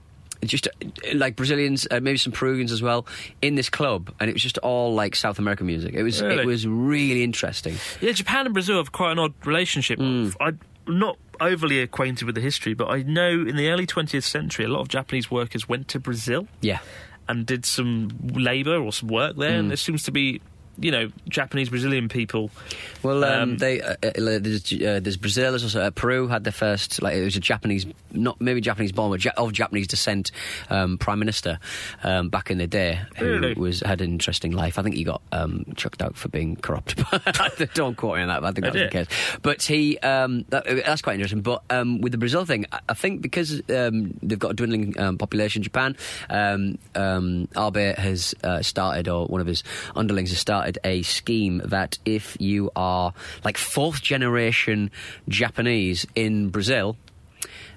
just like Brazilians, uh, maybe some Peruvians as well, in this club, and it was just all like South American music. It was it Really? was really interesting. Yeah, Japan and Brazil have quite an odd relationship. Hmm. I'm not overly acquainted with the history, but I know in the early 20th century, a lot of Japanese workers went to Brazil Yeah, and did some labour or some work there, Hmm. and there seems to be you know, Japanese Brazilian people. Well, um, Um, they uh, uh, there's, uh, there's Brazil, there's also uh, Peru had their first like it was a Japanese, not maybe Japanese born, but ja- of Japanese descent um, prime minister um, back in the day who Really? was had an interesting life. I think he got um, chucked out for being corrupt. Don't quote me on that. But I think that was the case. But he um, that, that's quite interesting. But um, with the Brazil thing, I, I think because um, they've got a dwindling um, population in Japan, um, um, Abe has uh, started, or one of his underlings has started a scheme that if you are like fourth generation Japanese in Brazil.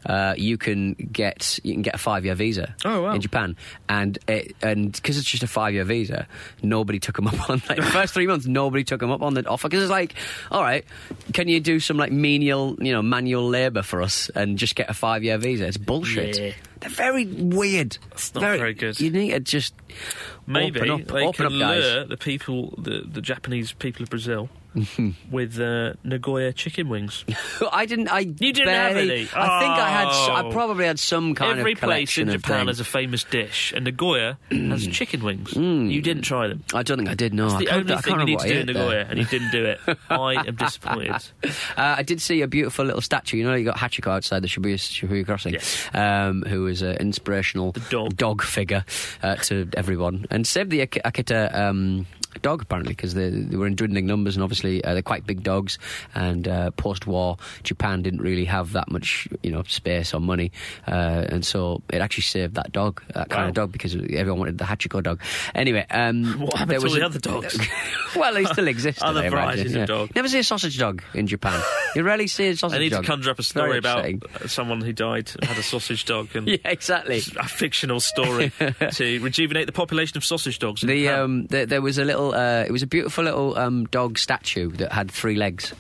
Uh, you can get you can get a five year visa Oh, wow. in Japan, and it, and because it's just a five year visa, nobody took them up on like the first three months. Nobody took them up on the offer because it's like, all right, can you do some like menial, you know, manual labour for us and just get a five year visa? It's bullshit. Yeah. They're very weird. It's not very good. You need to just Maybe open up, they open can up, guys. lure the people, the, the Japanese people of Brazil, with uh, Nagoya chicken wings. I didn't. I You didn't have barely, any? I think I had. s- I Oh. probably had some kind of. Every of place in of Japan things. has a famous dish, and Nagoya has chicken wings. You didn't try them. I don't think I did. No, It's I the can't- only I thing can't you remember need to do what I in ate there. Nagoya, and you didn't do it. I am disappointed. Uh, I did see a beautiful little statue. You know, you got Hachiko outside the Shibuya, Shibuya crossing, Yes. um, who is an inspirational dog. figure uh, to everyone, and saved the Ak- Akita. Um, Dog apparently because they, they were in dwindling numbers and obviously uh, they're quite big dogs and uh, post-war Japan didn't really have that much you know space or money uh, and so it actually saved that dog that kind Wow. of dog because everyone wanted the Hachiko dog anyway um, What happened there to was all the other dogs? well they still exist Other I imagine, varieties of yeah. dog. never see a sausage dog in Japan you rarely see a sausage dog I need dog to conjure up a story about someone who died and had a sausage dog, and yeah exactly a fictional story to rejuvenate the population of sausage dogs. in The Japan. um, the, there was a little, uh, it was a beautiful little um, dog statue that had three legs,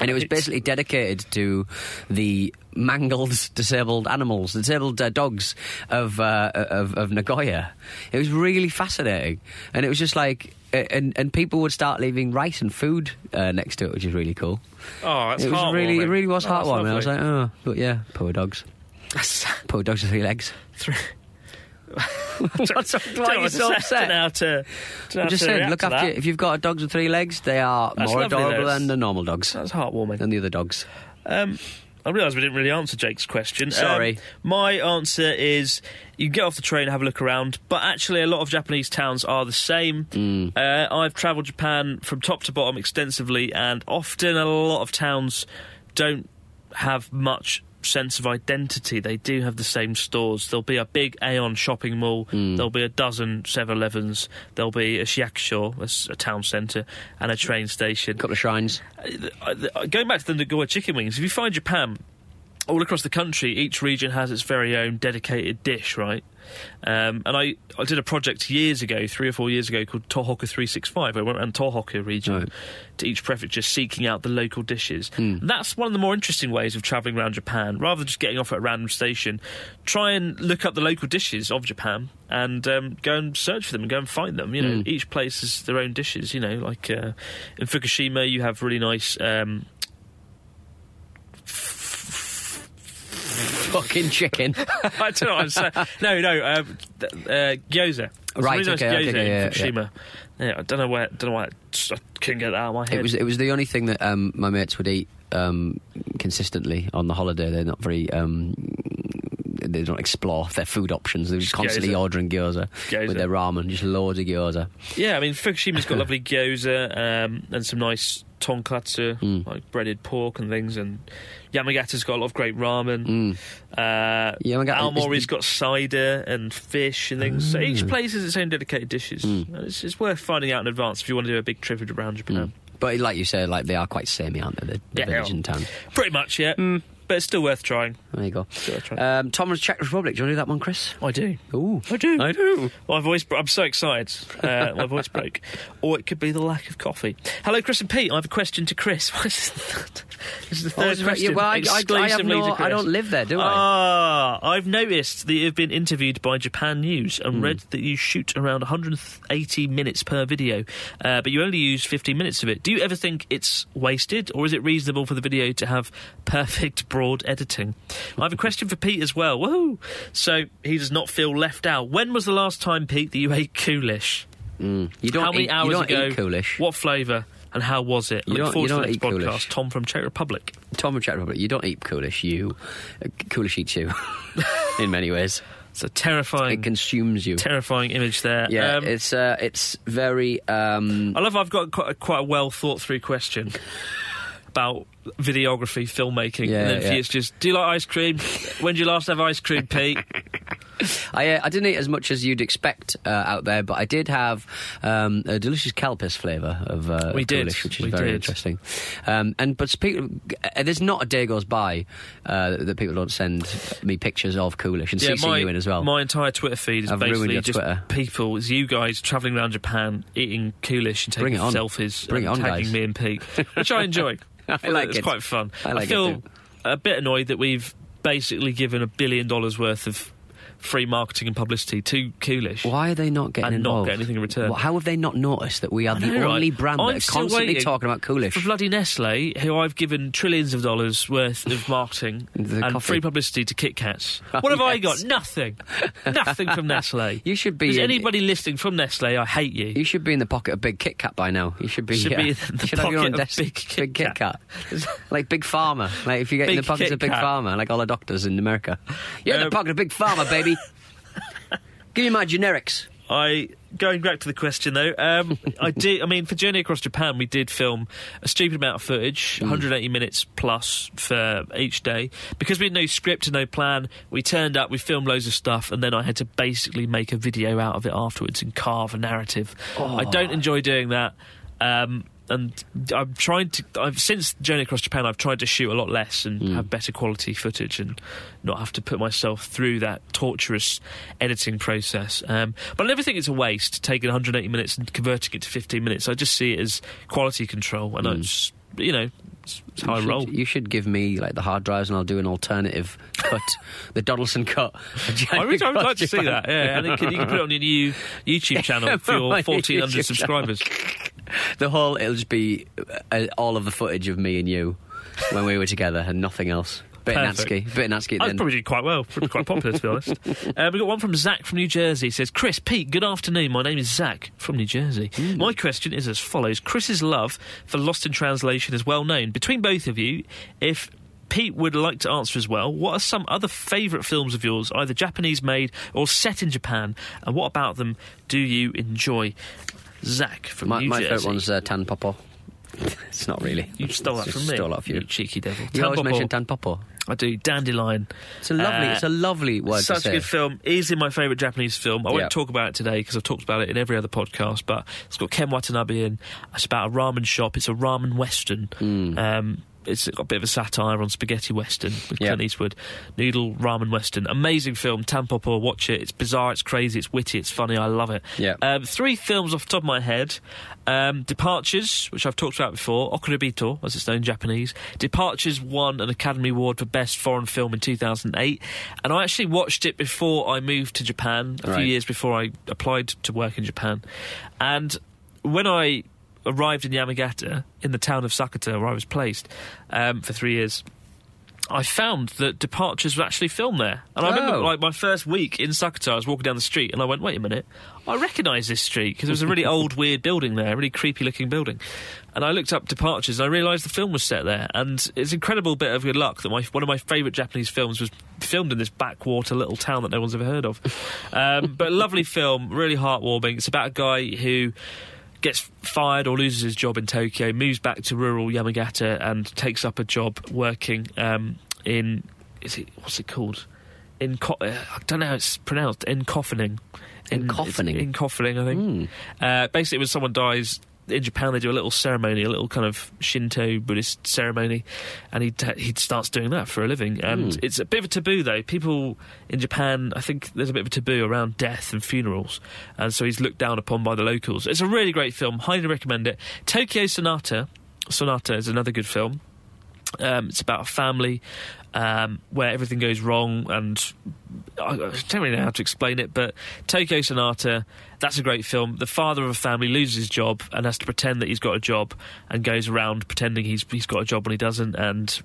and it was basically dedicated to the mangled, disabled animals, the disabled uh, dogs of, uh, of of Nagoya. It was really fascinating, and it was just like. And and people would start leaving rice and food uh, next to it, which is really cool. Oh, that's it was really, it really was Oh, heartwarming. I was like, oh, but yeah, poor dogs, poor dogs with three legs. Three- What's? Why are you so upset? how to- don't I'm just to saying, look after if you've got dogs with three legs, they are That's more adorable than the normal dogs, That's heartwarming. than the other dogs. Um, I realise we didn't really answer Jake's question. Sorry. Um, my answer is you get off the train and have a look around, but actually, a lot of Japanese towns are the same. Mm. Uh, I've travelled Japan from top to bottom extensively, and often a lot of towns don't have much sense of identity. They do have the same stores. There'll be a big Aeon shopping mall. Mm. There'll be a dozen 7-Elevens. There'll be a Shiyakusho, a town centre, and a train station. A couple of shrines. Uh, uh, going back to the Nagoya chicken wings, if you find Japan all across the country, each region has its very own dedicated dish, right? Um, and I, I did a project years ago, three or four years ago, called Tohoku 365. I went around Tohoku region Right. to each prefecture seeking out the local dishes. And that's one of the more interesting ways of travelling around Japan. Rather than just getting off at a random station, try and look up the local dishes of Japan and um, go and search for them and go and find them. You know, each place has their own dishes. You know, like uh, in Fukushima, you have really nice. Um, Fucking chicken. I don't know what I'm saying. No, no, um, th- uh, gyoza. Right, okay, gyoza okay, in yeah, yeah. Fukushima. Yeah. I don't know where. Don't know why. I just- I couldn't get that out of my head. it was it was the only thing that um, my mates would eat um, consistently on the holiday. They're not very. Um, they don't explore their food options. They're just Just constantly gyoza. ordering gyoza, Gyoza. with their ramen, just loads of gyoza. Yeah, I mean Fukushima's got lovely gyoza um, and some nice tonkatsu, Mm. like breaded pork and things, and Yamagata's got a lot of great ramen. Uh, Mm. Yamagata is Aomori's the- got cider and fish and things. So each Mm. place has its own dedicated dishes. And It's, it's worth finding out in advance if you want to do a big trip around Japan. But like you said, like they are quite samey, aren't they? The, the Yeah, village they are. and town. Pretty much, yeah. But it's still worth trying. There you go. Still worth trying. Um, Thomas Czech Republic. Do you want to do that one, Chris? I do. Ooh, I do. I do. My voice. I'm so excited. Uh, my voice broke. Or it could be the lack of coffee. Hello, Chris and Pete. I have a question to Chris. This? This is the Oh, third right? question. Yeah, well, I- I- I have exclusively no- to Chris. I don't live there, do I? Ah, I've noticed that you've been interviewed by Japan News and read that you shoot around 180 minutes per video, uh, but you only use 15 minutes of it. Do you ever think it's wasted, or is it reasonable for the video to have perfect broad editing? I have a question for Pete as well. Woohoo! So he does not feel left out. When was the last time, Pete, that you ate coolish? Mm. You don't how many eat, hours you don't ago? eat Coolish. What flavour? And how was it? You Look don't- forward to the next eat Coolish. podcast. Tom from Czech Republic. Tom from Czech Republic. You don't eat Coolish. You uh, Coolish eats you. in many ways, It's a terrifying, it consumes you. terrifying image there. yeah, Um, it's uh, it's very. Um, I love. I've got quite a, quite a well thought through question about videography, filmmaking, Yeah, and then yeah. just: Do you like ice cream? when did you last have ice cream, Pete? I uh, I didn't eat as much as you'd expect uh, out there, but I did have um, a delicious Calpis flavour of uh, We did, Coolish, which is we very did. interesting. Um, and but speak, uh, there's not a day goes by uh, that people don't send me pictures of Coolish and CC my, you in as well. my entire Twitter feed is I've basically just Twitter. people, it's you guys travelling around Japan, eating Coolish and taking selfies, Bring and on, tagging me and Pete, which I enjoy. I like it's it. quite fun. I like it feel a bit annoyed that we've basically given a billion dollars worth of free marketing and publicity to Coolish. Why are they not getting And not involved? get anything in return. Well, how have they not noticed that we are I the know, right? only brand I'm that still constantly waiting talking about Coolish? For bloody Nestle, who I've given trillions of dollars worth of marketing The and coffee. free publicity to Kit Kats. Oh, what have I yes. got? Nothing. Nothing from Nestle. You should be Is in- anybody listening from Nestle? I hate you. You should be in the pocket of Big Kit Kat by now. You should be. Should be in the should have your own pocket of desk. Big Kit Kat. Like Big Pharma. Like if you get in Big the pockets Kit of Big Kat. Pharma, like all the doctors in America. You're in Um, the pocket of Big Pharma, baby. Give me my generics. I going back to the question though. Um, I did. I mean, for Journey Across Japan, we did film a stupid amount of footage, 180 minutes plus for each day, because we had no script and no plan. We turned up, we filmed loads of stuff, and then I had to basically make a video out of it afterwards and carve a narrative. I don't enjoy doing that. Um, and I'm trying to. I've since Journey Across Japan, I've tried to shoot a lot less and have better quality footage and not have to put myself through that torturous editing process. Um, but I never think it's a waste taking 180 minutes and converting it to 15 minutes. I just see it as quality control, and it's you know it's, I you should, roll. You should give me like the hard drives, and I'll do an alternative cut, the Donaldson cut. I would, I would like to see that. Yeah, and you can, you can put it on your new YouTube channel for your 1,400 YouTube subscribers. The whole it'll just be uh, all of the footage of me and you when we were together, and nothing else. Bit. Natsky, bit Natsky. I'd probably did quite well. Probably quite popular, to be honest. Uh, we got one from Zach from New Jersey. He says, Chris, Pete, good afternoon. My name is Zach from New Jersey. Hmm. My question is as follows Chris's love for Lost in Translation is well known. Between both of you, if Pete would like to answer as well. What are some other favourite films of yours, either Japanese made or set in Japan? And what about them do you enjoy? Zach from my New my Jersey. favourite one's uh, Tampopo. it's not really. You stole that from me. Stole that from you. You cheeky devil. You always Tanpopo. mention Tampopo. I do. Dandelion. It's a lovely. Uh, it's a lovely word Such a good film. Easily my favourite Japanese film. I Yeah. won't talk about it today because I've talked about it in every other podcast. But it's got Ken Watanabe in. It's about a ramen shop. It's a ramen western. Hmm. Um, it's got a bit of a satire on spaghetti western with Yeah. Clint Eastwood. Noodle ramen western. Amazing film. Tampopo, watch it. It's bizarre. It's crazy. It's witty. It's funny. I love it. Yeah. Um, three films off the top of my head. Um, Departures, which I've talked about before. Okuribito, as it's known in Japanese. Departures won an Academy Award for Best Foreign Film in 2008. And I actually watched it before I moved to Japan, a Right. few years before I applied to work in Japan. And when I arrived in Yamagata, in the town of Sakata, where I was placed um, for three years, I found that Departures were actually filmed there. And I remember, Oh. like, my first week in Sakata, I was walking down the street and I went, wait a minute, I recognise this street because there was a really old, weird building there, a really creepy looking building. And I looked up Departures and I realised the film was set there. And it's an incredible bit of good luck that my, one of my favourite Japanese films was filmed in this backwater little town that no one's ever heard of. Um, but a lovely film, really heartwarming. It's about a guy who gets fired or loses his job in Tokyo, moves back to rural Yamagata, and takes up a job working um, in is it what's it called? In co- uh, I don't know how it's pronounced. In coffining. Encoffining? In coffining, I think. Uh, basically, when someone dies. In Japan, they do a little ceremony, a little kind of Shinto Buddhist ceremony, and he he starts doing that for a living. And it's a bit of a taboo, though. People in Japan, I think there's a bit of a taboo around death and funerals, and so he's looked down upon by the locals. It's a really great film. Highly recommend it. Tokyo Sonata. Sonata is another good film. Um, it's about a family um, where everything goes wrong, and I don't really know how to explain it. But Tokyo Sonata, that's a great film. The father of a family loses his job and has to pretend that he's got a job, and goes around pretending he's he's got a job when he doesn't. And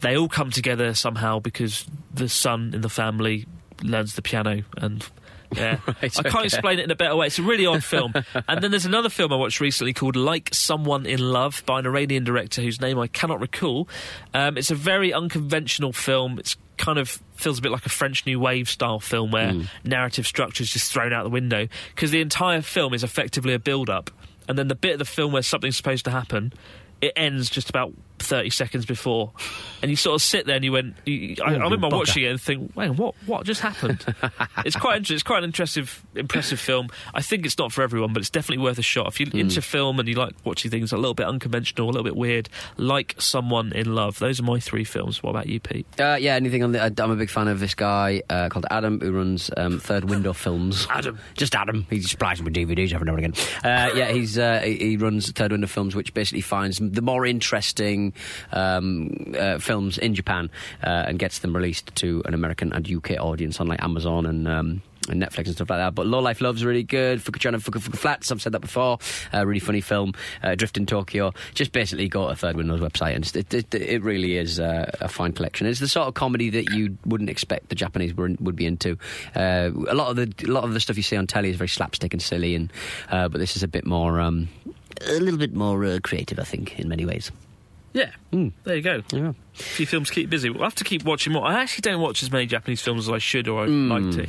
they all come together somehow because the son in the family learns the piano and Yeah, Right, I can't okay. explain it in a better way. It's a really odd film. and then there's another film I watched recently called Like Someone in Love by an Iranian director whose name I cannot recall. Um, it's a very unconventional film. It's kind of feels a bit like a French New Wave style film where Hmm. narrative structure is just thrown out the window because the entire film is effectively a build up, and then the bit of the film where something's supposed to happen. It ends just about 30 seconds before. And you sort of sit there and you went. You, I, I remember bugger. watching it and think, wait, what, what just happened? it's quite inter- it's quite an impressive impressive film. I think it's not for everyone, but it's definitely worth a shot. If you're Hmm. into film and you like watching things a little bit unconventional, a little bit weird, like Someone in Love, those are my three films. What about you, Pete? Uh, yeah, anything on the. uh, I'm a big fan of this guy uh, called Adam who runs um, Third Window Films. Adam. Just Adam. He supplies me with DVDs every now and again. Uh, yeah, he's uh, he he runs Third Window Films, which basically finds the more interesting um, uh, films in Japan uh, and gets them released to an American and UK audience on like Amazon and. Um, and Netflix and stuff like that. But Low Life Love's really good. Fukuchana Fuku Flats, I've said that before. Uh, really funny film. Uh, Drift in Tokyo. Just basically go to Third Window's website and it, it, it really is uh, a fine collection. It's the sort of comedy that you wouldn't expect the Japanese were, would be into. Uh, a lot of the a lot of the stuff you see on telly is very slapstick and silly, and uh, but this is a bit more. Um, a little bit more creative, I think, in many ways. Yeah, there you go. Yeah. A few films keep busy. We'll have to keep watching more. I actually don't watch as many Japanese films as I should or I'd Hmm. like to.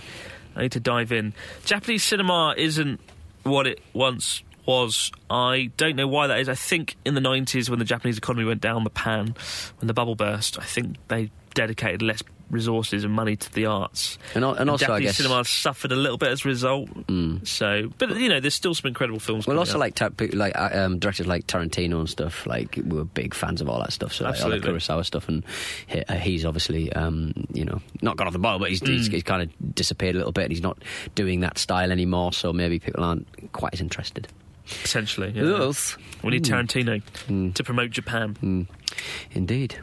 I need to dive in. Japanese cinema isn't what it once was. I don't know why that is. I think in the 90s, when the Japanese economy went down the pan, when the bubble burst, I think they dedicated less resources and money to the arts. And and also, I Japanese guess- cinema suffered a little bit as a result. So, but you know, there's still some incredible films. Well, also out. like ta- like uh, um, directors like Tarantino and stuff. Like we were big fans of all that stuff. So like, all the Kurosawa stuff, and he, uh, he's obviously um, you know not gone off the boil, but he's, he's, he's kind of disappeared a little bit. and He's not doing that style anymore. So maybe people aren't quite as interested. potentially. Yeah. We need Tarantino to promote Japan. Indeed.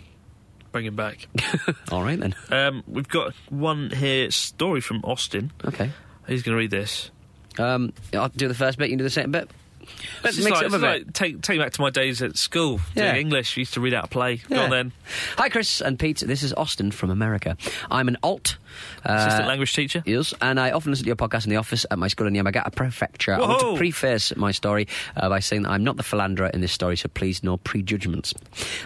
Bring him back. All right then. Um, we've got one here story from Austin. Okay. He's going to read this? Um, I'll do the first bit. You can do the second bit. Let's mix like, it up a bit. like take, take me back to my days at school Yeah. doing English. Used to read out a play. Go on then. Hi, Chris and Pete. This is Austin from America. I'm an alt. Uh, Assistant language teacher. Yes, and I often listen to your podcast in the office at my school in Yamagata Prefecture. I want Whoa. to preface my story uh, by saying that I'm not the philanderer in this story, so please no prejudgments.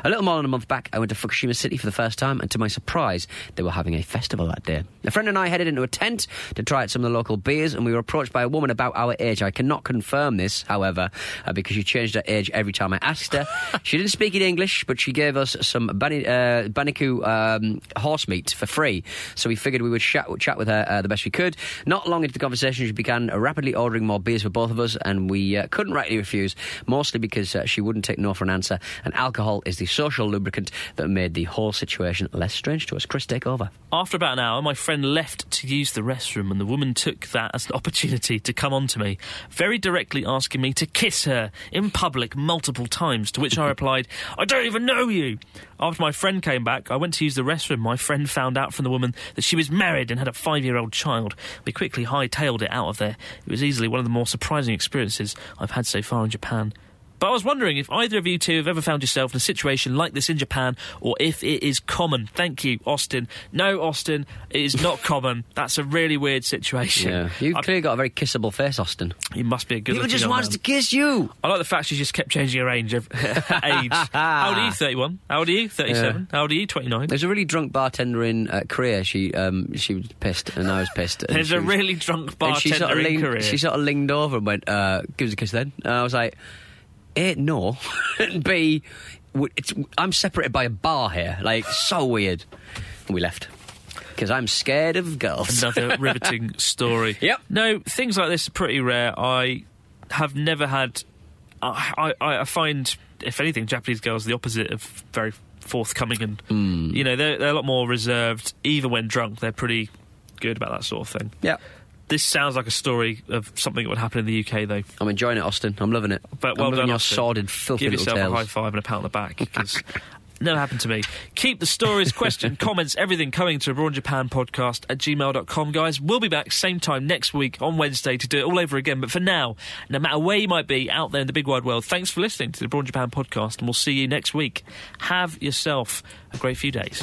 A little more than a month back, I went to Fukushima City for the first time, and to my surprise, they were having a festival that day. A friend and I headed into a tent to try out some of the local beers, and we were approached by a woman about our age. I cannot confirm this, however, uh, because she changed her age every time I asked her. she didn't speak in English, but she gave us some bani- uh, Baniku um, horse meat for free, so we figured we would chat, chat with her uh, the best we could. Not long into the conversation, she began rapidly ordering more beers for both of us, and we uh, couldn't rightly refuse, mostly because uh, she wouldn't take no for an answer, and alcohol is the social lubricant that made the whole situation less strange to us. Chris, take over. After about an hour, my friend left to use the restroom, and the woman took that as an opportunity to come on to me, very directly asking me to kiss her in public multiple times. To which I replied, I don't even know you. After my friend came back, I went to use the restroom. My friend found out from the woman that she was married and had a five year old child. We quickly hightailed it out of there. It was easily one of the more surprising experiences I've had so far in Japan. But I was wondering if either of you two have ever found yourself in a situation like this in Japan, or if it is common. Thank you, Austin. No, Austin, it is not common. That's a really weird situation. Yeah, you've I- clearly got a very kissable face, Austin. you must be a good. People just wants to kiss you. I like the fact she just kept changing her age. How old are you? Thirty-one. How old are you? Thirty-seven. How old are you? Twenty-nine. There's a really drunk bartender in uh, Korea. She um, she was pissed, and I was pissed. There's a was- really drunk and she bartender sort of in leaned, Korea. She sort of leaned over and went, uh, "Give us a kiss, then." And I was like, "A, no, and B, I'm separated by a bar here. Like, so weird." And we left because I'm scared of girls. Another riveting story. Yep. No, things like this are pretty rare. I have never had. I, I, I find, if anything, Japanese girls the opposite of very forthcoming and, Hmm. you know, they're, they're a lot more reserved. Even when drunk, they're pretty good about that sort of thing. yeah. This sounds like a story of something that would happen in the UK, though. I'm enjoying it, Austin. I'm loving it. But I'm well loving done, your Austin. sordid, filthy Give little yourself tales. a high five and a pat on the back because never happened to me. Keep the stories, question, comments, everything coming to Abroad Japan podcast at gmail.com, guys. We'll be back same time next week on Wednesday to do it all over again. But for now, no matter where you might be out there in the big wide world, thanks for listening to the Abroad Japan podcast, and we'll see you next week. Have yourself a great few days.